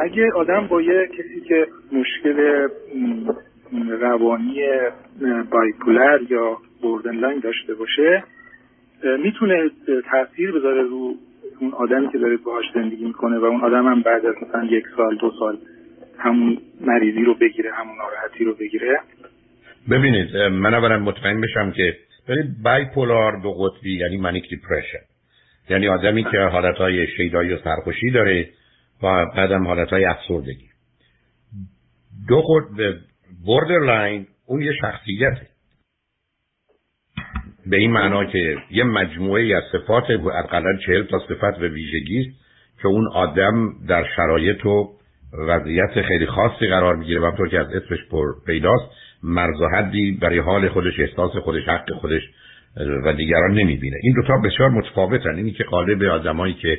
اگه آدم با یه کسی که مشکل روانی bipolar یا borderline داشته باشه می‌تونه تاثیر بذاره رو اون آدمی که داره باهاش زندگی می‌کنه و اون آدم هم بعد از مثلا یک سال دو سال همون مریضی رو بگیره همون ناراحتی رو بگیره. ببینید من اولا مطمئن بشم که ببینید bipolar دو قطبی یعنی manic depression یعنی آدمی که حالتهای شیدایی و سرخوشی داره و بعدم حالتهای افسردگی. دو قطب borderline اون یه شخصیته. به این معنا که یه مجموعه از صفات اقلا چهل تا صفت و ویژگی است که اون آدم در شرایط و وضعیت خیلی خاصی قرار می‌گیره و همطور که از اسمش پر پیداست مرز و حدی برای حال خودش احساس خودش حق خودش و دیگران نمی‌بینه. این دوتا بسیار متفاوتن. اینی که قالب آدمایی که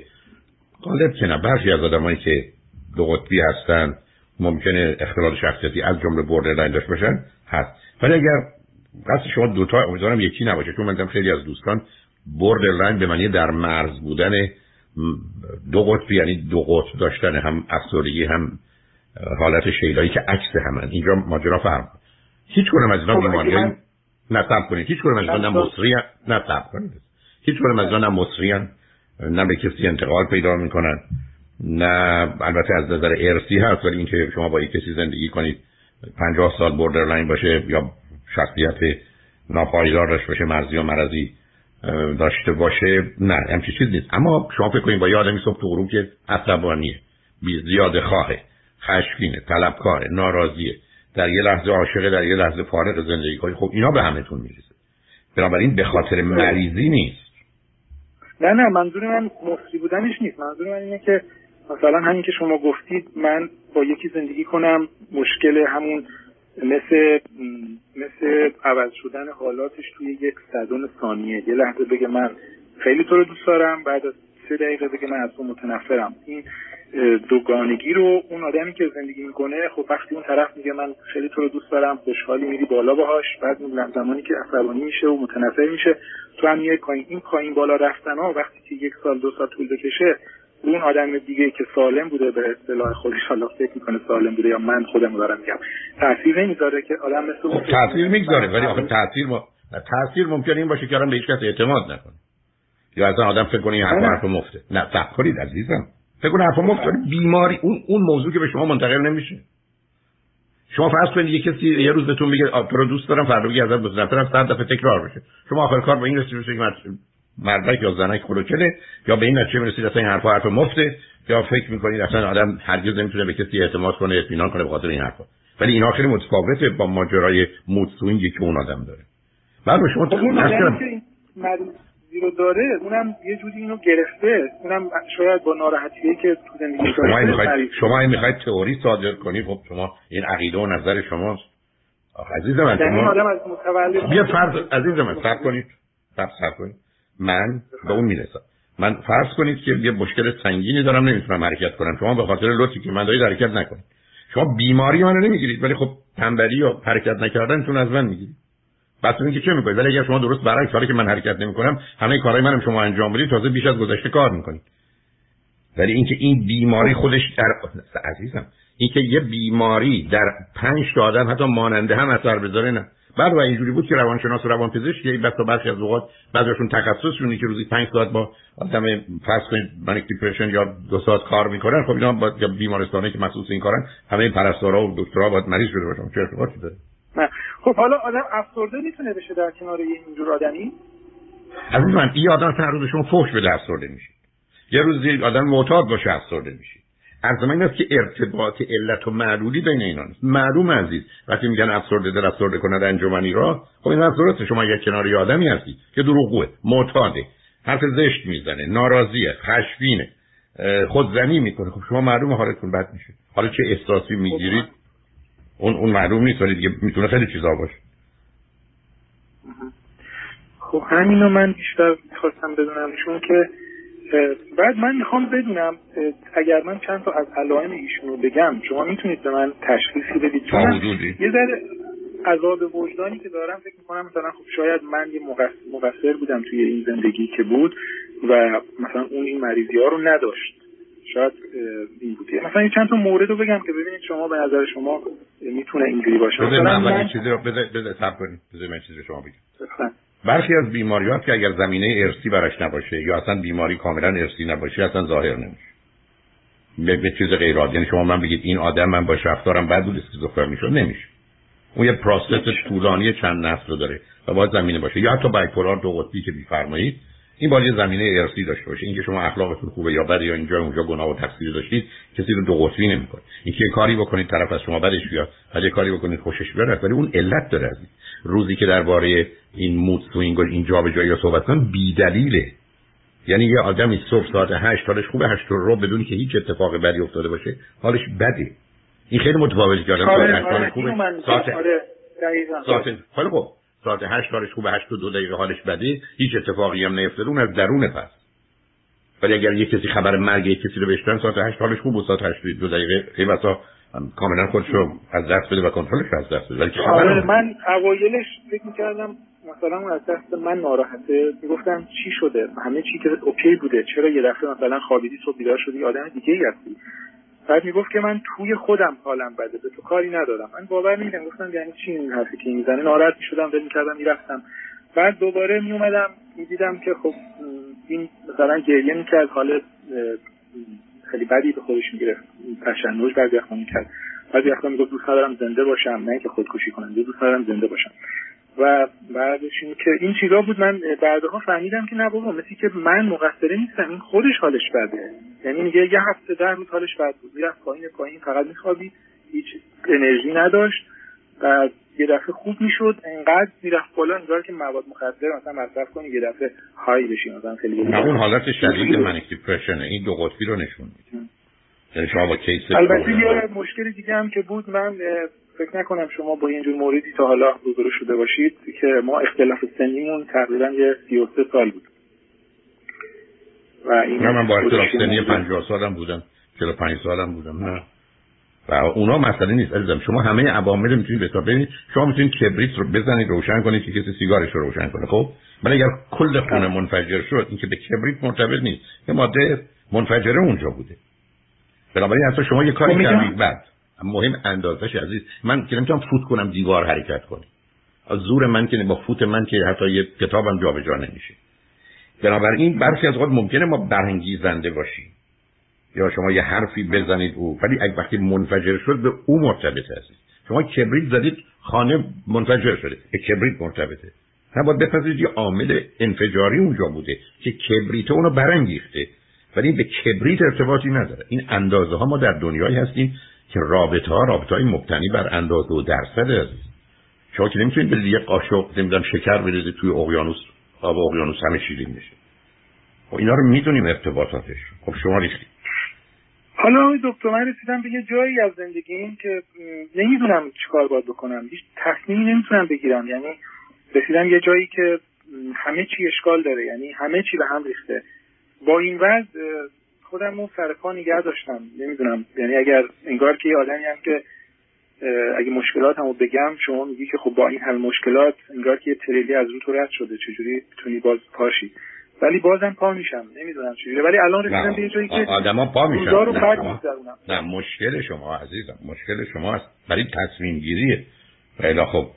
قالب که نه. برخی از آدمایی که دو قطبی هستن ممکنه اختلال شخصیتی از جمله borderline داشته باشن هست. ولی اگر قصد شما دوتا امیدوارم یکی نباشه چون من خیلی از دوستان borderline به معنی در مرز بودن دو قطب یعنی دو قطب داشتن هم افسردگی هم حالت شیدایی که عکس همن. اینجا ماجرا فرق هیچ کنم از اینا خب، بیماری نه کنید. هیچ کنم از اینا نه مصری نه کنید. هیچ کنم از اینا نه مصری نه به کسی انتقال پیدا می‌کنن نه البته از نظر ارسی هست ولی اینکه شما با یک کسی زندگی کنید پنجاه سال بوردرلاین باشه یا شخصیت ناپایدار داشته باشه مرزی و مرضی داشته باشه نه همچی چیز نیست. اما شما فکر کنید با یه آدمی صبح تو غروب که عصبانیه زیاد خواهه خشمگینه طلبکاره ناراضیه در یه لحظه عاشقه در یه لحظه فارغ زندگی کنید خب اینا به همتون می‌رسه. بنابراین به خاطر مریضی نیست. نه نه منظور من مصری بودنش نیست. منظور من اینه که مثلا همین که شما گفتید من با یکی زندگی کنم مشکل همون مثل مثل عوض شدن حالاتش توی یک صدون ثانیه. یه لحظه بگه من خیلی تو رو دوست دارم بعد از سه دقیقه بگه من از تو متنفرم. این دوگانگی رو اون آدمی که زندگی می‌کنه خب وقتی اون طرف میگه من خیلی تو رو دوست دارم خوشحالی میری بالا باهاش بعد زمانی که عصبانی میشه و متنفر میشه تو هم میای پایین این پایین بالا رفتن ها وقتی که یک سال دو سال طول بکشه اون آدم دیگه که سالم بوده به اصطلاح خودش حالا فکر می‌کنه سالم بوده یا من خودم دارم میگم تاثیر نمی‌ذاره که آدم مثل خب تاثیر می‌گذاره ولی آخه تاثیر ما... تاثیر ممکنه این باشه که آدم به هیچ کس اعتماد نکنه. یا اصلا آدم فکر کنه این حرف حرف مفته. نه کنید عزیزم. فکر کنه حرف مفته بیماری اون اون موضوع که به شما منتقل نمیشه. شما فرض کنید یه کسی یه روز بهتون میگه تو رو دوست دارم فردا بگی ازت متنفرم صد دفعه تکرار بشه شما آخر کار با این رسید که مردک یا زنک کلوکله یا به این نتیجه می‌رسید اصلا این حرفا حرف مفته یا فکر می‌کنید اصلا آدم هرگز نمی‌تونه به کسی اعتماد کنه اطمینان کنه به خاطر این حرفا. ولی این خیلی متفاوته با ماجرای مود سوینگی که اون آدم داره. بعد شما مریضی رو داره اونم یه جوری اینو گرفته اونم شاید با ناراحتیه که تو زندگی شما این می‌خواید شما این می‌خواید تئوری صادر کنی؟ خب شما این عقیده و نظر شماست. عزیز من یعنی شما آدم از متولد بیا فرض عزیز من صبر کنید. صبر کنید. من به اون می‌رسم. من فرض کنید که یه مشکل سنگینی دارم نمی‌تونم حرکت کنم. شما به خاطر لطفی که من دارید حرکت نکنید. شما بیماری منو نمی‌گیرید ولی خب تنبلی و حرکت نکردنتون از من می‌گیرید. بس اینکه چه می‌کنید؟ ولی اگر شما درست برعکس حالی که من حرکت نمی‌کنم همه کارهای منم شما انجام بدید تازه بیش از گذشته کار می‌کنید. ولی اینکه این بیماری خودش در عزیزم اینکه یه بیماری در پنج تا آدم حتی ماننده هم اثر بذاره نه. بعد و اینجوری بود که روانشناس و روانپزشک یه بس برخی از اوقات بعضیشون تخصصشونه که روزی 5 ساعت با آدم فرض کنید منیک دیپرشن یا دو ساعت کار می‌کنن خب اینا با بیمارستانی که مخصوص این کارن همه پرستارا و دکترها باید مریض شده باشن. چه ارتباطی داره؟ خب حالا آدم افسرده می‌تونه بشه در کنار یه اینجور آدمی؟ عزیز من این آدم هر روز شما فوش بده افسرده میشه. یه روزی آدم معتاد باشه افسرده میشه. از این است که ارتباط علت و معلولی بین اینا نیست. معلوم عزیز وقتی میگن افسرده در افسرده کنه انجمنی را خب این درسته شما یک کنار آدمی هستی که دروغگوه معتاده. حرف زشت می‌زنه ناراضیه خشمگینه خودزنی می‌کنه. خب شما معلوم حالتون بد میشه. حالا چه احساسی می‌گیرید؟ اون اون معلوم نیست ولی دیگه می‌تونه خیلی چیزا باشه. خب همینو من بیشتر می‌خواستم بدونم چون که بعد من می‌خوام بدونم اگر من چند تا از علائم ایشون رو بگم شما می‌تونید به من تشخیصی بدید؟ چون یه ذره عذاب وجدانی که دارم فکر می‌کنم مثلا خب شاید من یه مقصر بودم توی این زندگی که بود و مثلا اون این مریضی ها رو نداشت. شاید این بوده مثلا چند تا مورد رو بگم که ببینید شما به نظر شما می‌تونه اینجوری باشه. بده من من چیزی رو بده بده صبر کنید من چیزی شما بگم. برخی از بیماریات که اگر زمینه ارسی براش نباشه یا اصلا بیماری کاملا ارسی نباشه اصلا ظاهر نمیشه. به, به چیز غیر عادی. یعنی شما من بگید این آدم من باش رفتارم بد بود اسکیزوفرنی شد نمیشه. اون یه process طولانی چند نسل رو داره و باید زمینه باشه. یا حتی bipolar دو قطبی که میفرمایید این باید یه زمینه ارثی داشته باشه. اینکه شما اخلاقتون خوبه یا بده یا اینجا اونجا گناه و تقصیر داشتید کسی رو دو قطبی نمی‌کنه. اینکه کاری بکنید طرف از شما بدش بیاد بعد کاری بکنید خوشش بیاد ولی اون علت داره از روزی که درباره این mood swing و این جابجایی صحبت کنن بی دلیله یعنی یه آدمی صبح ساعت 8 حالش خوبه 8 رو بدون اینکه هیچ اتفاق بدی افتاده باشه حالش بده. این خیلی متفاوته که آدم ساعت 8 خوبه. ساعت ساعت خیلی خوب ساعت 8 حالش خوبه 8 و 2 دقیقه حالش بده هیچ اتفاقی هم نیفتاده اون از درون پس. ولی اگر یه کسی خبر مرگ یک کسی رو بشنن ساعت 8 حالش خوب و ساعت 8 دو دقیقه. خیلی واسه کاملا خودش رو از دست بده و کنترلش از دست بده. ولی خبر من اوایلش فکر می‌کردم مثلا از دست من ناراحته. می‌گفتم چی شده؟ همه چی که اوکی بوده. چرا یه دفعه مثلا خوابیدی صبح بیدار شدی؟ آدم دیگه ای هستی. بعد می‌گفت که من توی خودم حالم بده به تو کاری ندارم. من باور نمی‌کنم گفتم یعنی چی این حرفی که می‌زنه ناراحت می‌شدم دل می‌کردم می‌رفتم. بعد دوباره میومدم می‌دیدم که خب این مثلا گریه می‌کرد حال خیلی بدی به خودش می‌گرفت. تشنج بعضی وقتا می‌کرد. بعضی وقتا می‌گفت دوست دارم زنده باشم نه که خودکشی کنم دوست دارم زنده باشم. و بعدش این که این چیزا بود. من بعدها فهمیدم که نه بابا مثل که من مقصره نیستم. این خودش حالش بده. یعنی میگه یه هفته ده روز حالش بد بود. می‌رفت پایین پایین فقط میخوابید. هیچ انرژی نداشت. و یه دفعه خوب می‌شد. انقدر می‌رفت بالا انگار که مواد مخدر مثلا مصرف کنی یه دفعه های بشی. مثلا خیلی اون حالت شدید منیک این دو قطبی رو نشون میده. یعنی شما با کیس البته یه مشکل دیگه هم که بود من فکر نکنم شما با اینجور موردی تا حالا روبرو شده باشید که ما اختلاف سنیمون تقریبا یه 33 سال بود. و این نه من با اختلاف سنی 50 سالم بودم 45 سالم بودم. نه. و اونا مسئله نیست عزیزم. شما همه عوامل می‌تونید حساب ببینید. شما می‌تونید کبریت رو بزنید روشن کنید که کسی سیگارش رو روشن کنه. خب؟ ولی اگر کل خونه منفجر شد این که به کبریت مرتبط نیست. یه ماده منفجره اونجا بوده. بنابراین اصلا شما یه کاری خب کردید بعد. مهم اندازش عزیز من که نمی‌تونم فوت کنم دیوار حرکت کنه از زور من که با فوت من که حتی یه کتابم جابجا نمیشه. بنابراین برخی از اوقات ممکنه ما برانگیزنده باشیم. یا شما یه حرفی بزنید او ولی اگه وقتی منفجر شد به او مرتبط هستید. شما کبریت زدید خانه منفجر شده. به کبریت مرتبطه. باید بپذیرید یه عامل انفجاری اونجا بوده که کبریت اونو برانگیخته ولی به کبریت ارتباطی نداره. این اندازه ها ما در دنیایی هستیم. که رابطه ها رابطه های مبتنی بر اندازه و درصد. است شما که نمی‌تونید به یه قاشق نمی‌دونم شکر بریزید توی اقیانوس آب اقیانوس همه شیرین میشه. خب اینا رو می‌دونیم ارتباطاتش. خب شما ریختید حالا دکتر من رسیدم به یه جایی از زندگیم که نمی‌دونم چیکار باید بکنم. هیچ تصمیمی نمی‌تونم بگیرم. یعنی رسیدم یه جایی که همه چی اشکال داره. یعنی همه چی به هم ریخته. با این وضع خودم رو سر پا نگه داشتم. نمی‌دونم. یعنی اگر انگار که یه آدمی هم که اگه مشکلات همو بگم شما میگی که خب با این همه مشکلات انگار که یه تریلی از رو تو رد شده چجوری می‌تونی باز پاشی؟ ولی بازم پا میشم. نمی‌دونم چجوری ولی الان رسیدم به جایی که آدما پا میشن. نه, نه مشکل شما عزیزم مشکل شما است. برای تصمیم گیریه خیلی خب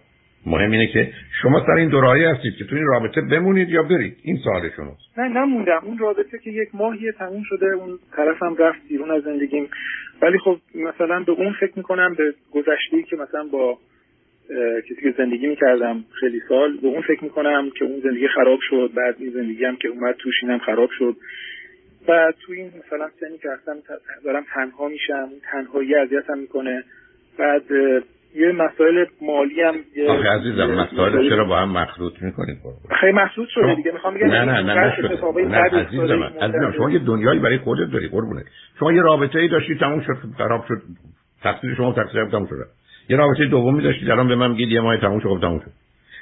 مهم اینه که شما سر این دورایی هستید که تو این رابطه بمونید یا برید. این سوال شماست. نه نموندم. اون رابطه که یک ماهی تموم شده. اون طرفم رفت بیرون از زندگیم. ولی خب مثلا به اون فکر می‌کنم به گذشته که مثلا با کسی که زندگی می‌کردم خیلی سال به اون فکر می‌کنم که اون زندگی خراب شد. بعد این زندگی هم که اومد توش اینم خراب شد. و تو این مثلا سنی که هستم دارم تنها میشم. تنهایی اذیتم می‌کنه. بعد یه مسائل مالی هم آخه عزیزم مسائل چرا با هم مخلوط می‌کنید خیلی مخلوط شده دیگه می‌خوام بگم نه نه نه نه, نه عزیزم عزیزم شما یه دنیایی برای خودت داری قربونه. شما یه رابطه ای داشتی تموم شد خراب شد. تقصیر شما تقصیر تموم شد یه رابطه دومی داشتی الان به من میگید یه ماه تموم شد تموم شد.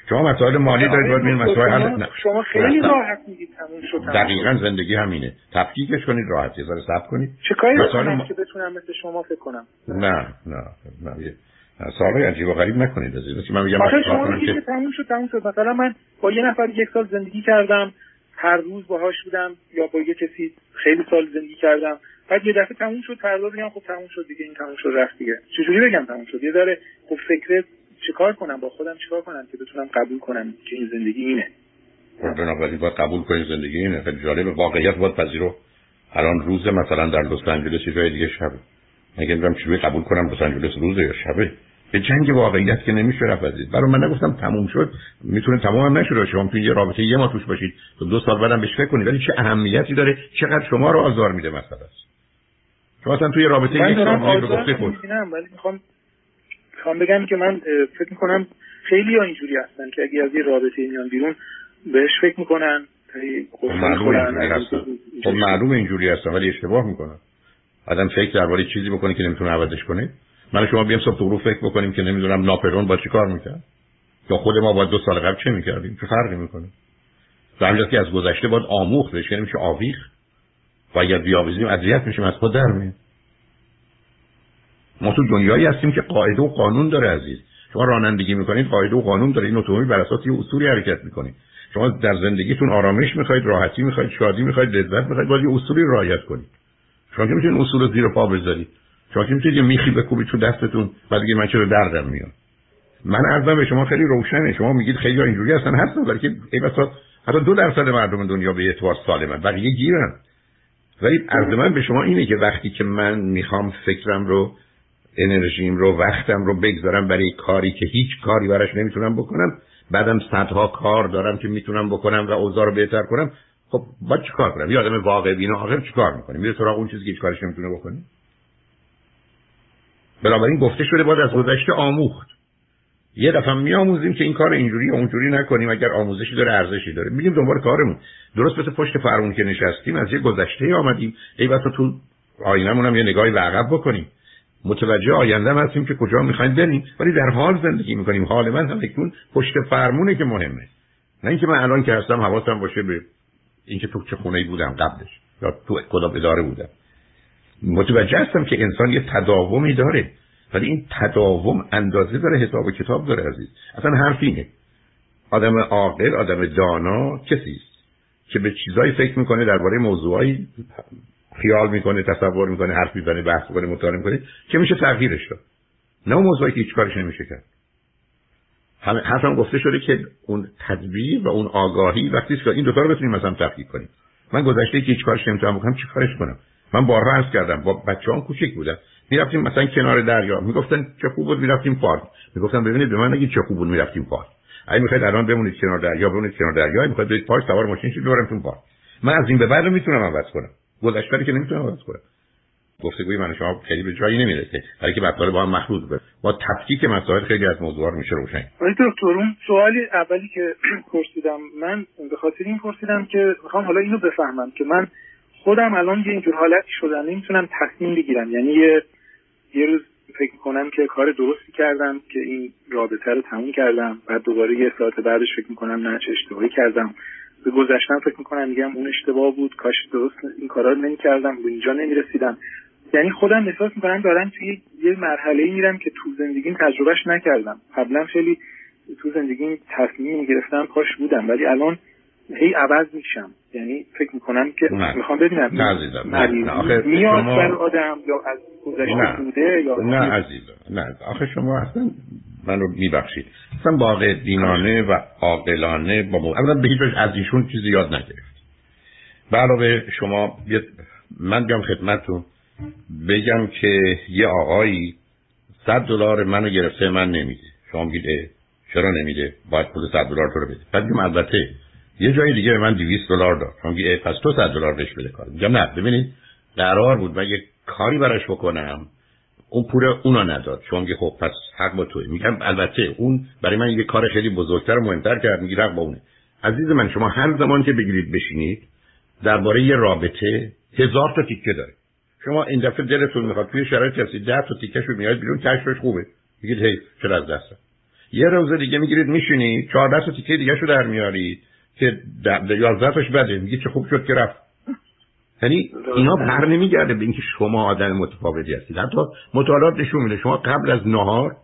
شما مسائل مالی دارید باید این مسائل حل شما خیلی راحت میگید تموم شد دقیقاً زندگی همینه. تفکیکش کنید راحت یه ذره صبر کنید. چه کاری مسائل که بتونم مثل شما فکر کنم؟ نه نه نه سوال عجیب و غریب نکنید عزیز. من میگم شما که تموم شد تموم شد. مثلا من با یه نفر یک سال زندگی کردم هر روز باهاش بودم یا با یه کسی خیلی سال زندگی کردم. بعد یه دفعه تموم شد فردا بگم خب تموم شد دیگه این تموم شد رفت دیگه. چجوری بگم تموم شد؟ یه داره خب فکر چیکار کنم؟ با خودم چیکار کنم که بتونم قبول کنم که این زندگی اینه؟ خب، بنابراین باید قبول کنید زندگی اینه. خیلی جالب واقعیت باید پذیرو. الان روز مثلا در لس آنجلس جای دیگه شبه مگه میگم چجوری قبول کنم لس آنجلس روزه یا شبه. به جنگ واقعیت که نمیشه رفت عزیز برای من نگفتم تموم شد. می‌تونه تمام هم نشده شما توی یه رابطه یه ما توش باشید. تو دو سال بعدم بهش فکر کنید. ولی چه اهمیتی داره؟ چقدر شما رو آزار میده مثلا؟ است شما اصلا توی رابطه یک سال رو گفته خود. ولی می‌خوام می‌خوام بگم که من فکر می‌کنم خیلی ها اینجوری هستن که اگه از یه رابطه میان بیرون بهش فکر می‌کنن خب معلوم اینجوری هستن ولی اشتباه می‌کنن. آدم فکر درباره چیزی بکنه که نمی‌تونه عوضش کنه. من شما بیام صبح تو فکر بکنیم که نمی‌دونم ناپلون با چی کار می‌کرد. یا خود ما با دو سال قبل چه می‌کردیم؟ چه فرقی می‌کنه؟ همجاست که از گذشته باید آموخت بشه نمیشه آویخ باید بیاویزیم اذیت میشیم از خود در میاد ما تو دنیایی هستیم که قاعده و قانون داره عزیز. شما رانندگی می‌کنید قاعده و قانون داره. این اتومبیل بر اساس یه اصولی حرکت می‌کنید شما در زندگیتون آرامش می‌خواید راحتی می‌خواید شادی می‌خواید لذت می‌خواید باید یه اصولی رعایت کنید. شما که می‌تونید اصول رو زیر پا بذارید شما که می‌تونید یه میخی بکوبید تو دستتون بعد دیگه من چرا دردم میاد من عرضم به شما خیلی روشنه. شما میگید خیلی اینجوری هستن. هستن ولی که ای بسا حتی دو درصد مردم دنیا به اعتبار سالمن. بقیه گیرن. ولی عرض من به شما اینه که وقتی که من می‌خوام فکرم رو انرژیم رو وقتم رو بگذارم برای کاری که هیچ کاری براش نمی‌تونم بکنم بعدم صدها کار دارم که می‌تونم بکنم و اوضاع رو بهتر کنم خب با چیکار کنم؟ یه آدم واقع بینه آخر چیکار می‌کنه؟ میره سراغ اون چیزی که کارش نمی‌تونه بکنه؟ بنابراین گفته شده باید از گذشته آموخت. یه دفعه میآموزیم که این کار اینجوری یا اونجوری نکنیم اگر آموزشی داره ارزشی داره. میگیم دنبال کارمون. درست مثل پشت فرمون که نشستیم از یه گذشته آمدیم. ای واسه تو آینمون هم یه نگاهی به عقب بکنیم. متوجه آینده هستیم که کجا می‌خوایم بریم. ولی در حال زندگی می‌کنیم. حال من هم پشت فرمونه که مهمه. نه اینکه من الان که هستم حواسم باشه به اینکه تو چه خونه بودم قبلش یا تو کدام اداره بودم. متوجه هستم که انسان یه تداومی داره ولی این تداوم اندازه داره حساب و کتاب داره عزیز. اصلا حرف اینه. آدم عاقل آدم دانا کسی است که به چیزایی فکر می‌کنه درباره موضوعایی خیال می‌کنه تصور می‌کنه حرف می‌زنه بحث می‌کنه مطالعه می‌کنه که میشه تغییرش داد. نه موضوعی که هیچ کارش نمیشه کرد. همه حرفم گفته شده که اون تدبیر و اون آگاهی وقتی که این دو رو بتونیم مثلا تفکیک کنیم. من گذشته که هیچ کارش نمی‌تونم بکنم چی کارش کنم. من بارها عرض کردم. با بچه‌ام کوچیک بودن می‌رفتیم مثلا کنار دریا. می‌گفتن چه خوب بود می‌رفتیم پارک. می‌گفتم ببینید به من نگید چه خوب بود می‌رفتیم پارک. اگه می‌خواید الان بمونید کنار دریا بمونید کنار دریا. می‌خواید برید پارک سوار ماشین شید ببرمتون پارک. من از این به بعد می‌تونم عوض کنم. گذشته که نمی‌تونم عوض کنم. گفتگوی من شما خیلی به جایی نمی‌رسه. برای که مسائل با هم مخلوط بشه. با تفکیک مسائل خیلی از موضوعات میشه روشن. ولی دکتر اون سوالی اولی که پرسیدم من به خاطر این پرسیدم که می‌خوام حالا اینو بفهمم که من خودم الان یه اینجور حالتی شدم نمی‌تونم تصمیم بگیرم. یعنی یه یه روز فکر کنم که کار درستی کردم که این رابطه رو تموم کردم. بعد دوباره یه ساعت بعدش فکر می‌کنم نه چه اشتباهی کردم. به گذشتم فکر می‌کنم میگم اون اشتباه بود. کاش درست این کارا رو نمی‌کردم. به اینجا نمی‌رسیدم. یعنی خودم احساس می‌کنم دارم توی یه مرحله میرم که تو زندگیم تجربهش نکردم. قبلا خیلی تو زندگیم تصمیم می‌گرفتم کاش بودم ولی الان هی عوض میشم. یعنی فکر می‌کنم که نه. می‌خوام ببینم نه عزیزم. میاد شما... بر آدم یا از گذشته بوده یا نه عزیزم نه. آخه شما اصلا منو میبخشید. اصلا واقع دینانه و عاقلانه با مو... اولا به هیچ از ایشون چیزی یاد نگرفت. علاوه شما من بیام خدمتتون. بگم که یه آقایی صد دلار منو گرفته من نمیده. شما میگید چرا نمیده؟ باید پول صد دلار تو رو بده. بعد البته یه جای دیگه به من 200 دلار داد. شما میگه پس تو 100 دلار بهش بده کار. میگم نه ببینید قرار بود من یه کاری براش بکنم. اون پول اونو نداد. شما میگه خب پس حق با توی میگم البته اون برای من یه کار خیلی بزرگتر و مهمتر کرد. میگه با اونه. عزیز من شما هر زمان که بگیرید بشینید درباره یه رابطه هزار تا تیکه داره شما این دفعه دلتون می‌خواد توی شرایط هستید ده تا تیکه رو میاد بیرون کشفش خوبه. میگید هی چرا از دست یه روز دیگه می‌گیرید میشینید 14 تا تیکه دیگه شو در میارید که یازده تاش بده. میگه چه خوب شد که رفت. یعنی اینا بر نمیگرده به اینکه شما آدم متفاوتی هستید. حتی مطالعات نشون میده. شما قبل از نهار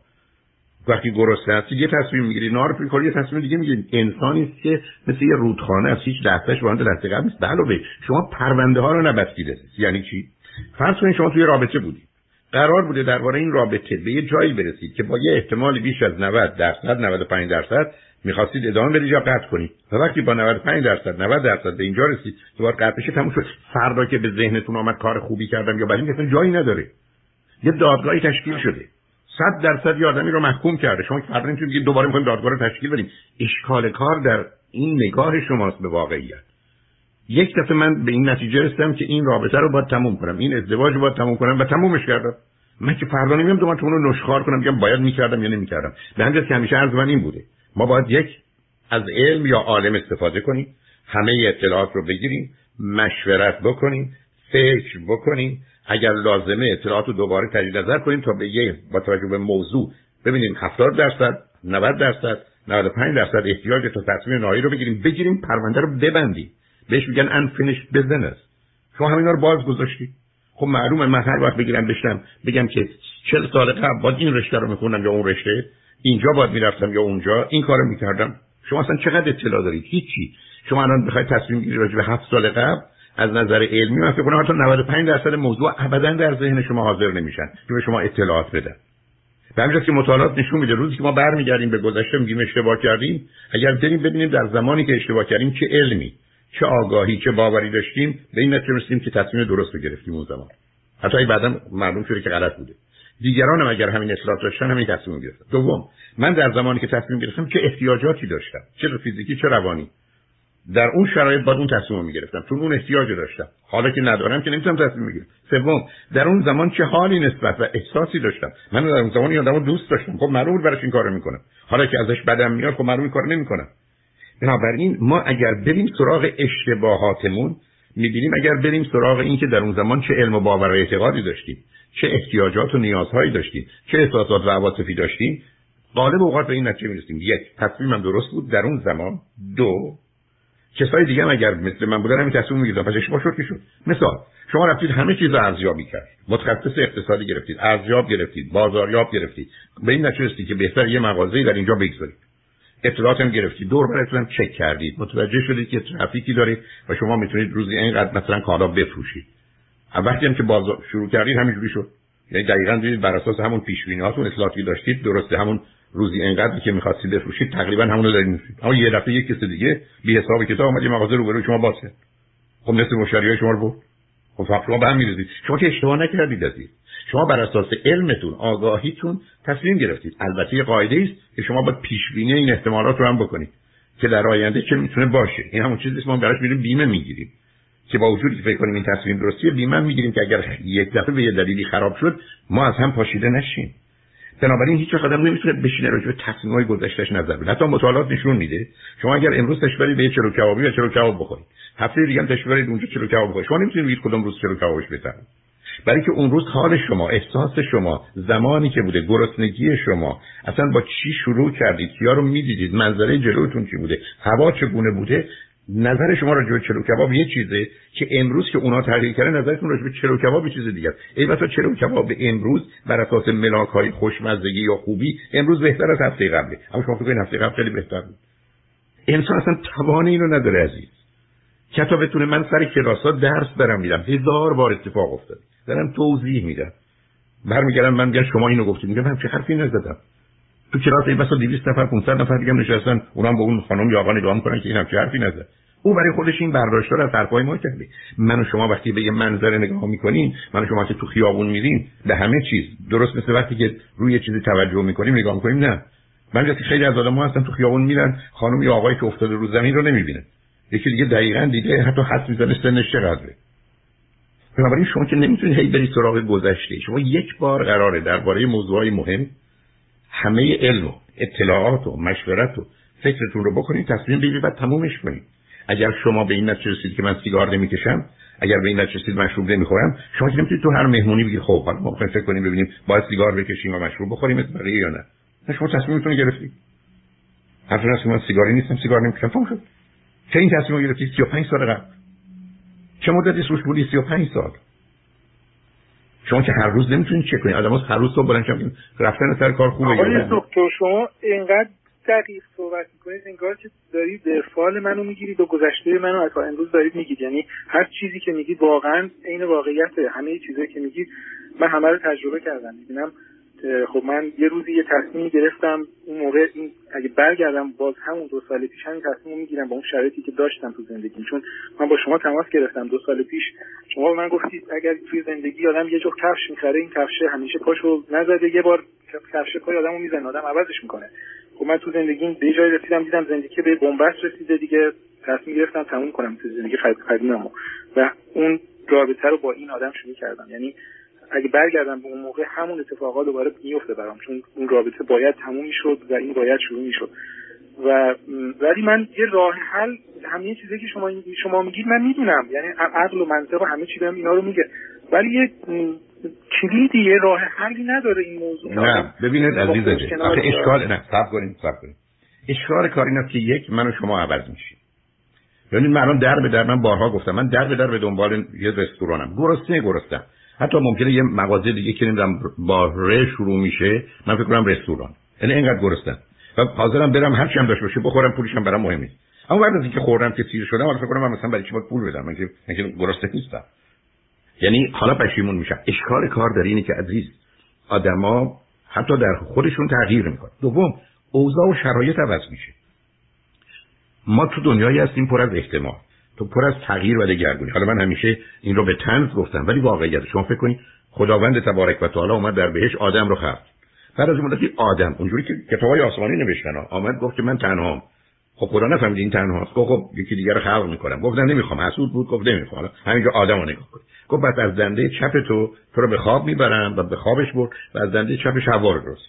وقتی گرسنه هستید یه تصمیم می‌گیرید. نهار فکر یه تصمیم دیگه می‌گیرید. انسانی است که مثل یه رودخانه از هیچ دستش وارد دسته قبل نیست. علاوه شما پرونده ها رو نبستید یعنی چی؟ فرض کنید شما توی رابطه بودید. قرار بوده درباره این رابطه به یه جایی برسید که با یه احتمال بیش از 90 درصد 95 درصد می‌خواستید ادامه بدید یا قطع کنید. و وقتی با 95 درصد 90 درصد به اینجا رسید که باید قطع بشه تموم شد. فردا که به ذهنتون آمد کار خوبی کردم یا بعد این جایی نداره. یه دادگاهی تشکیل شده. صد درصد یه آدمی رو محکوم کرده. شما فردا نمی‌تونید دوباره می‌خوایم دادگاه رو تشکیل بدیم. اشکال کار در این نگاه شماست به واقعیت. یک دفعه من به این نتیجه رسیدم که این رابطه رو باید تموم کنم این ازدواج رو باید تموم کنم و تمومش کردم. من که فردا نمیام دوباره رو نشخوار کنم بگم باید می‌کردم یا نمی‌کردم. به همین که همیشه عرض من این بوده. ما باید یک از علم یا عالم استفاده کنیم همه اطلاعات رو بگیریم مشورت بکنیم فکر بکنیم. اگر لازمه اطلاعات رو دوباره تجدید نظر کنیم تا به یه با توجه به موضوع ببینیم 70 درصد 90 درصد 95 درصد احتیاج تا تصمیم نهایی رو بگیریم بگیریم پرونده رو ببندیم. بهش میگن unfinished business. شما همینا رو باز گذاشتی. خب معلومه من هر وقت بگیرم بشنم بگم که 40 سال قبل باید این رشته رو می‌خونم یا اون رشته اینجا باید می‌رفتم یا اونجا این کارو می‌کردم. شما اصلا چقدر اطلاع دارید؟ هیچی. شما الان بخواید تصمیم گیری راجع به 7 سال قبل از نظر علمی من فکر کنم حتی 95 درصد موضوع ابدا در ذهن شما حاضر نمیشن که به شما اطلاعات بدن. به همین که مطالعات نشون میده روزی که ما برمیگردیم به گذشته میگیم اشتباه کردیم اگر بریم ببینیم در زمانی که اشتباه کردیم چه علمی. چه آگاهی چه باوری داشتیم به این نتیجه رسیدیم که تصمیم درست رو گرفتیم اون زمان. حتی بعدا معلوم شده که غلط بوده. دیگران هم اگر همین اطلاعات داشتن همین تصمیم گرفتن. دوم من در زمانی که تصمیم گرفتم چه احتیاجاتی داشتم چه فیزیکی چه روانی. در اون شرایط باید اون تصمیم می‌گرفتم. چون اون احتیاج داشتم. حالا که ندارم که نمی‌تونم تصمیم بگیرم. سوم در اون زمان چه حالی نسبت و احساسی داشتم. من در اون زمان یادم دوست داشتم. خب معلوم براش این کارو می‌کنم. حالا که ازش بدم میاد خب معلوم کار نمی‌کنم. بنابراین ما اگر بریم سراغ اشتباهاتمون می‌بینیم اگر بریم سراغ این که در اون زمان چه علم و باور و اعتقادی داشتیم چه احتیاجات و نیازهایی داشتیم چه احساسات و عواطفی داشتیم غالب اوقات به این نتیجه می‌رسیم. یک تصمیمم درست بود در اون زمان. دو کسای دیگه هم اگر مثل من بودن همین تصمیم می‌گیرن پس اشتباه شد شد. مثال شما رفتید همه چیز ارزیابی کرد. متخصص اقتصادی گرفتید ارزیاب گرفتید بازاریاب گرفتید. به این نتیجه که بهتر یه مغازه‌ای در اینجا بگذارید. اطلاعات هم گرفتید. دور براتون چک کردید. متوجه شدید که ترافیکی دارید و شما می‌تونید روزی اینقدر مثلا کالا بفروشید. وقتی هم که باز شروع کردید همینجوری شد. یعنی دقیقا دیدید بر اساس همون پیش هاتون اطلاعاتی داشتید درسته همون روزی اینقدر که می‌خواستید بفروشید تقریبا همون رو دارید میفروشید. اما یه دفعه یک کس دیگه بی حساب کتاب اومد یه مغازه رو برای شما باز کرد. خب نصف مشتریای شما رو برد. خب شما به هم می‌رسید شما که اشتباه نکردید عزیز. شما بر اساس علمتون آگاهیتون تصمیم گرفتید. البته یه قاعده است که شما باید پیش بینی این احتمالات رو هم بکنید که در آینده چه می‌تونه باشه. این همون چیزی ما براش میریم بیمه می‌گیریم. که با وجودی که فکر کنیم این تصمیم درستیه بیمه می‌گیریم که اگر یک دفعه به یه دلیلی خراب شد ما از هم پاشیده نشیم. بنابراین هیچ آدم نمی‌تونه بشینه راجع به تصمیم‌های گذشتهش نظر بده. حتی مطالعات نشون میده. شما اگر امروز تشبری به چلو کبابی یا چلو کباب بخورید. هفته دیگه هم تشبری اونجا چلو کباب بخورید. شما نمی‌تونید بگید کدوم روز چلو کبابش بهتره. برای که اون روز حال شما احساس شما زمانی که بوده گرسنگی شما اصلا با چی شروع کردید؟ یا رو می‌دیدید؟ منظره جلوتون چی بوده؟ هوا چگونه بوده؟ نظر شما راجع به چلو کباب یه چیزه که امروز که اونا تحلیل کردن نظرتون راجع به چلو کباب یه چیز دیگه است. البته چلو کباب امروز بر اساس ملاک های خوشمزگی یا خوبی امروز بهتر از هفته قبله. اما شما فکر هفته قبل خیلی بهتر بود. انسان اصلا توان اینو نداره عزیز. بتونه من سر کلاسا درس برم میدم. هزار بار اتفاق افتاد دارم توضیح میدم. برمیگردم من میگم شما اینو گفتید. میگم من چه حرفی نزدم؟ تو کلاس این بسا 200 نفر 500 نفر دیگه نشستن. اونم با اون خانم یا آقا نگاه می‌کنن که اینم چه حرفی نزد. او برای خودش این برداشت رو از حرفای ما کرده. من و شما وقتی به یه منظره نگاه می‌کنیم من و شما که تو خیابون میریم به همه چیز. درست مثل وقتی که روی یه چیزی توجه می‌کنیم نگاه می‌کنیم نه. من که خیلی از آدم‌ها هستن تو خیابون میرن خانم یا آقایی که افتاده رو زمین رو نمی‌بینن. یکی دیگه دقیقا دیگه حتی حد می‌زنه سنش چقدره. بنابراین شما که نمی‌تونید هی برید سراغ گذشته. شما یک بار قراره درباره موضوعهای مهم همه علم و اطلاعات و مشورت و فکرتون رو بکنید تصمیم بگیرید و تمومش کنید. اگر شما به این نتیجه رسید که من سیگار نمی‌کشم اگر به این نتیجه رسید مشروب نمی‌خورم شما که نمی‌تونید تو هر مهمونی بگید خب حالا ما فکر کنیم ببینیم باید سیگار بکشیم و مشروب بخوریم بقیه یا نه. شما تصمیمتون گرفتید. حرف من سیگاری نیستم سیگار نمی‌کشم. تموم شد. چه این تصمیم گرفتید؟ 35 سال قبل. چه مدتی سوش بودی؟ 35 سال. شما که هر روز نمی‌تونید چک کنید آدم هر روز صبح بلند رفتن سر کار خوبه آقای دکتر شما اینقدر دقیق صحبت می‌کنید انگار که دارید فال منو می‌گیرید و گذشته منو تا امروز دارید میگید یعنی هر چیزی که میگید واقعا عین واقعیت همه چیزایی که میگید من همه رو تجربه کردم. می‌بینم خب من یه روزی یه تصمیم گرفتم اون موقع این اگه برگردم باز همون دو سال پیش همین تصمیم می‌گیرم با اون شرایطی که داشتم تو زندگیم. چون من با شما تماس گرفتم دو سال پیش. شما به من گفتید اگر توی زندگی آدم یه جفت کفش می‌خره این کفشه همیشه پاشو نزده. یه بار کفش پای آدمو می‌زنه آدم عوضش می‌کنه. خب من تو زندگیم به جای رسیدم دیدم زندگی به بنبست رسیده دیگه. تصمیم گرفتم تموم کنم تو زندگی قدیممو و اون رابطه رو با این آدم شروع کردم. یعنی اگه برگردم به اون موقع همون اتفاقات دوباره میفته برام چون اون رابطه باید تموم می‌شد و این باید شروع می‌شد. و ولی من یه راه حل همه چیزی که شما شما میگید من می‌دونم. یعنی عقل و منطق و همه چی بهم اینا رو میگه. ولی یه کلیدی یه راه حلی نداره این موضوع. نه ببینید عزیز آخه اشکال نه صبر کنید صبر کنید اشکال کار این که یک من و شما عوض میشیم. یعنی من الان در به در من بارها گفتم من در به در به دنبال یه رستورانم. گرسنه گرسنم حتی ممکنه یه مغازه دیگه که نمی‌دونم با ر شروع میشه من فکر کنم رستوران. یعنی اینقدر گرسنم و حاضرم برم هر چی هم باشه بخورم پولشم برام مهم نیست اما بعد از اینکه خوردم که سیر شدم حالا فکر کنم من مثلا برای چی باید پول بدم؟ من که من گرسنه نیستم. یعنی حالا پشیمون میشم. اشکال کار در اینه که عزیز آدما حتی در خودشون تغییر می‌کنه دوم اوضاع و شرایط عوض میشه. ما تو دنیایی هستیم پر از احتمال. تو پر از تغییر و دگرگونی. حالا من همیشه این رو به تنز گفتم ولی واقعیت شما فکر کنید خداوند تبارک و تعالی اومد در بهش آدم رو خلق بعد از مدتی آدم اونجوری که کتابای آسمانی نوشتن آمد گفت که من تنهام خب خدا نفهمید این تنهاست گفت خب یکی دیگر رو خلق می‌کنم. گفت نمی‌خوام. حسود بود گفت نمی‌خوام. همینجا آدم رو نگاه کن گفت بعد از دنده چپ تو تو رو به خواب می‌برم و به خوابش برد و از دنده چپش هوا رو درست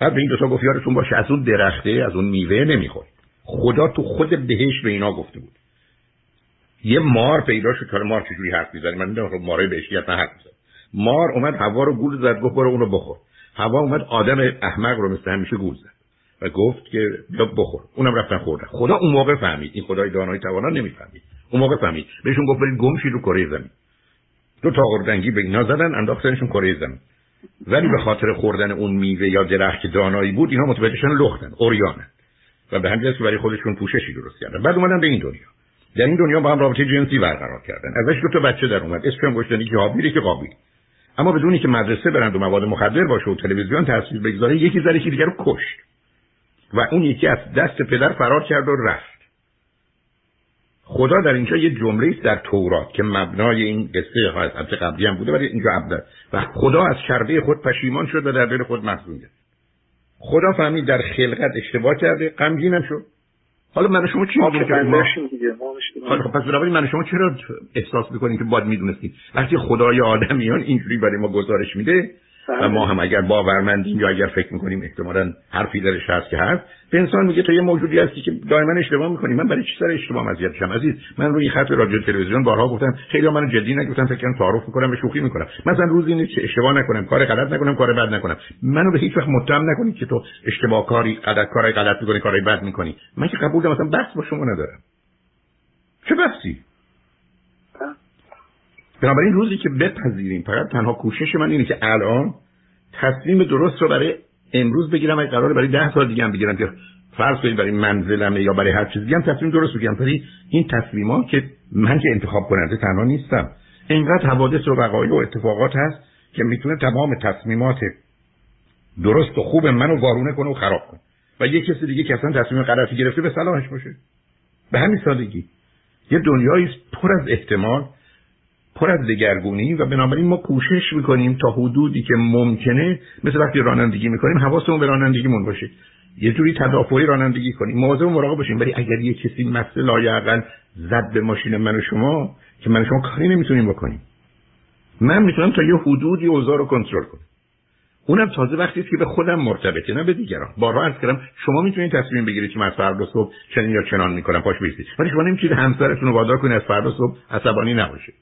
بعد به این دو تا گفت یارتون باشه از اون درخته از اون میوه نمی‌خورید. خدا تو خود بهش به اینا گفته بود. یه مار پیدا شد. که مار چجوری حرف می‌زنه؟ من نمی‌دونم خب مارای بهشتی حتما حرف می‌زنه. مار اومد هوا رو گول زد گفت برو اونو بخور. هوا اومد آدم احمق رو مثل همیشه گول زد و گفت که بیا بخور. اونم رفتن خوردن. خدا اون موقع فهمید. این خدای دانای توانا نمی‌فهمید. اون موقع فهمید. بهشون گفت برید گم شید رو کره زمین. دو تا اردنگی به اینا زدن انداختنشون کره زمین. ولی به خاطر خوردن اون میوه یا درخت دانایی بود اینا متوجهشن لختن اوریانن و به همین که برای خودشون پوششی درست کردن. بعد اومدن به این دنیا. در این دنیا با هم رابطه جنسی برقرار کردن. ازش دو تا بچه در اومد. اسمش گذاشتن که حابیلی که قابیل اما بدونی که مدرسه برند و مواد مخدر باشه و تلویزیون تاثیر بگذاره یکی زره یکی دیگر رو کشت. و اون یکی از دست پدر فرار کرد و رفت. خدا در اینجا یه جمله است در تورات که مبنای این قصه حضرت قبلی هم بوده ولی اینجا عبده و خدا از کرده خود پشیمان شد و در دل خود محزون خدا فهمید در خلقت اشتباه کرده غمگینم شد. حالا من شما چی حالا خب پس بنابراین من شما چرا احساس می‌کنیم که باید می‌دونستیم؟ وقتی خدای آدمیان اینجوری برای ما گزارش میده و ما هم اگر باورمندیم یا اگر فکر می‌کنیم احتمالا حرفی درش هست که هست به انسان میگه تو یه موجودی هستی که دائما اشتباه می‌کنی. من برای چی سر اشتباه مزیت شم؟ عزیز من روی خط رادیو تلویزیون بارها گفتم خیلی منو جدی نگفتم فکر کنم تعارف می‌کنم به شوخی می‌کنم. مثلا روزی نیست اشتباه نکنم کار غلط نکنم کار بد نکنم. منو به هیچ وقت متهم نکنید که تو اشتباه کاری غلط کاری غلط می‌کنی کاری بد می‌کنی. من که قبول دارم مثلا بحث با شما ندارم. چه بحثی؟ بنابراین روزی که بپذیریم فقط تنها کوشش من اینه که الان تصمیم درست رو برای امروز بگیرم اگه قراره برای ده سال دیگه هم بگیرم که فرض کنید برای منزلمه یا برای هر چیز دیگه هم تصمیم درست بگیرم. ولی این تصمیمات که من که انتخاب کننده تنها نیستم. اینقدر حوادث و وقایع و اتفاقات هست که می‌تونه تمام تصمیمات درست و خوب منو وارونه کنه و خراب کنه. و یه کسی دیگه که اصلا تصمیم غلطی گرفته به صلاحش باشه. به همین سادگی. یه دنیایی پر از احتمال پر از دگرگونی و بنابراین ما کوشش می‌کنیم تا حدودی که ممکنه مثل وقتی رانندگی می‌کنیم حواسمون به رانندگیمون باشه. یه جوری تدافعی رانندگی کنیم مواظب مراقب باشیم. ولی اگر یه کسی مثل لایعقل زد به ماشین من و شما که من و شما کاری نمی‌تونیم بکنیم. من می‌تونم تا یه حدودی اوضاع رو کنترل کنم. اونم تازه وقتی است که به خودم مرتبطه نه به دیگران. بارها عرض کردم شما می‌تونید تصمیم بگیرید که من از فردا صبح چنین یا چنان می‌کنم. پاش بیستید. ولی شما نمی‌تونید همسرتون رو وادار کنید از فردا صبح عصبانی نباشه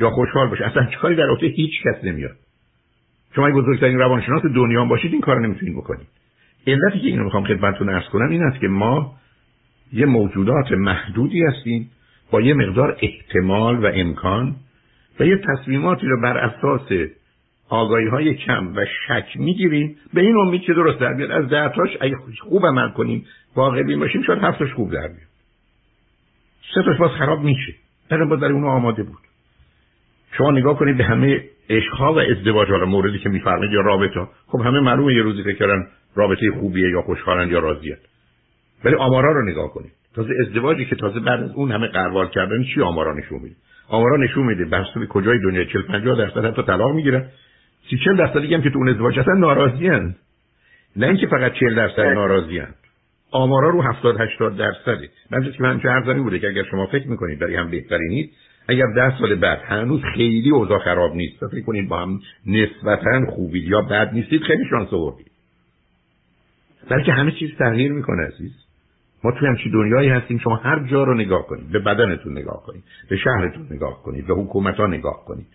یا خوشحال باشه اصلا کاری در رابطه هیچ کس نمیاد. شما بزرگترین روانشناس دنیا باشید این کار نمی‌تونید بکنید. علتی که اینو می‌خوام خدمتتون عرض کنم این است که ما یه موجودات محدودی هستیم. با یه مقدار احتمال و امکان و یه تصمیماتی رو بر اساس آگاهی های کم و شک می‌گیریم. به این امید که درست در بیاد. از دهتاش اگه خوب عمل کنیم واقع بین باشیم شاید هفتاش خوب در بیاد. سه تاش باز خراب میشه. در با در اونو آماده بود. شما نگاه کنید به همه عشقها و ازدواج ها موردی که میفرمایید یا رابطه. خب همه معلومه یه روزی فکر کردن رابطه خوبیه یا خوشحالن یا راضیه. ولی آمارا رو نگاه کنید. تازه ازدواجی که تازه بعد از اون همه قروال کردن چی آمارا نشون میده؟ آمارا نشون میده بحث به کجای دنیا؟ 40 50 درصد حتی طلاق می‌گیرن. 30 40 درصدی هم که تو اون ازدواج هستن ناراضی نه اینکه فقط 40 درصد ناراضی آمارا رو 70 80 درصده. من که من چه ارزانی بوده که اگر شما فکر می‌کنید برای هم بهتری نیست اگر ده سال بعد هنوز خیلی اوضاع خراب نیست فکر کنید با هم نسبتا خوبید یا بد نیستید خیلی شانس آوردید. بلکه همه چیز تغییر می‌کنه عزیز. ما توی همچی دنیایی هستیم شما هر جا رو نگاه کنید به بدنتون نگاه کنید به شهرتون نگاه کنید به حکومت ها نگاه کنید.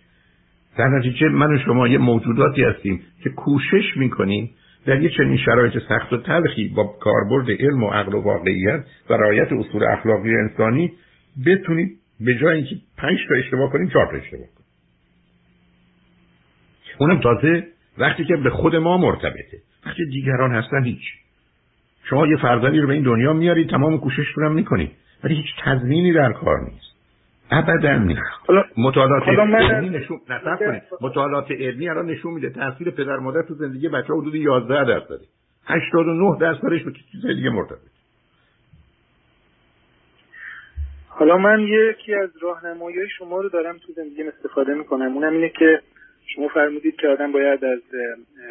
در نتیجه من و شما یه موجوداتی هستیم که کوشش می‌کنیم در یه چنین شرایط سخت و تلخی با کاربرد علم و عقل و واقعیت و رعایت اصول اخلاقی انسانی بتونید به جای اینکه پنج تا اشتباه کنیم چهار تا اشتباه کنیم. اونم تازه وقتی که به خود ما مرتبطه. وقتی دیگران هستن هیچ. شما یه فرزندی رو به این دنیا میارید تمام کوشش رو می‌کنید. ولی هیچ تضمینی در کار نیست. ابدا نیست. مطالعات علمی نشون کنید. مطالعات علمی الان نشون میده تاثیر پدر مادر تو زندگی بچه حدود 11 درصده 89 درصدش به چیز دیگه مرتبط حالا من یکی از راهنمایی شما رو دارم تو زندگیم استفاده می‌کنم. اونم اینه که شما فرمودید که آدم باید از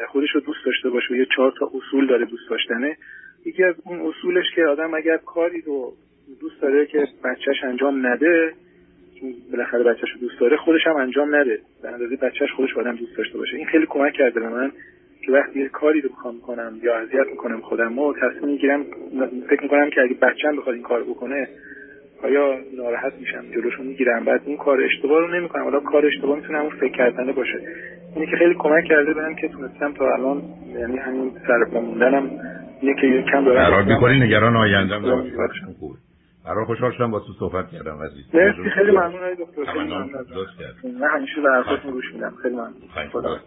خودش رو دوست داشته باشه و یه چهار تا اصول داره دوست داشتنه. یکی از اون اصولش که آدم اگر کاری رو دوست داره که بچهش انجام نده بالاخره بچهش رو دوست داره خودش هم انجام نده. به اندازه بچهش خودش آدم دوست داشته باشه. این خیلی کمک کرده به من که وقتی یه کاری رو می‌خوام کنم یا اذیت می‌کنم خودم و تصمیم می‌گیرم فکر می‌کنم که اگه بچه‌م بخواد این کار بکنه آیا ناراحت میشم جلوشو می‌گیرم؟ بعد اون کار اشتباه رو نمی‌کنم. حالا کار اشتباه می‌تونه اون فکر کردنه باشه. اینه که خیلی کمک کرده بهم که تونستم تا الان یعنی همین سر موندنم اینه که کم دارم قرار می‌کنی نگران آیندم نباشی. برای خوشحال شدم با تو صحبت کردم عزیز. مرسی خیلی ممنون. دکتر من همیشه حرفاتون گوش میدم. خیلی ممنون.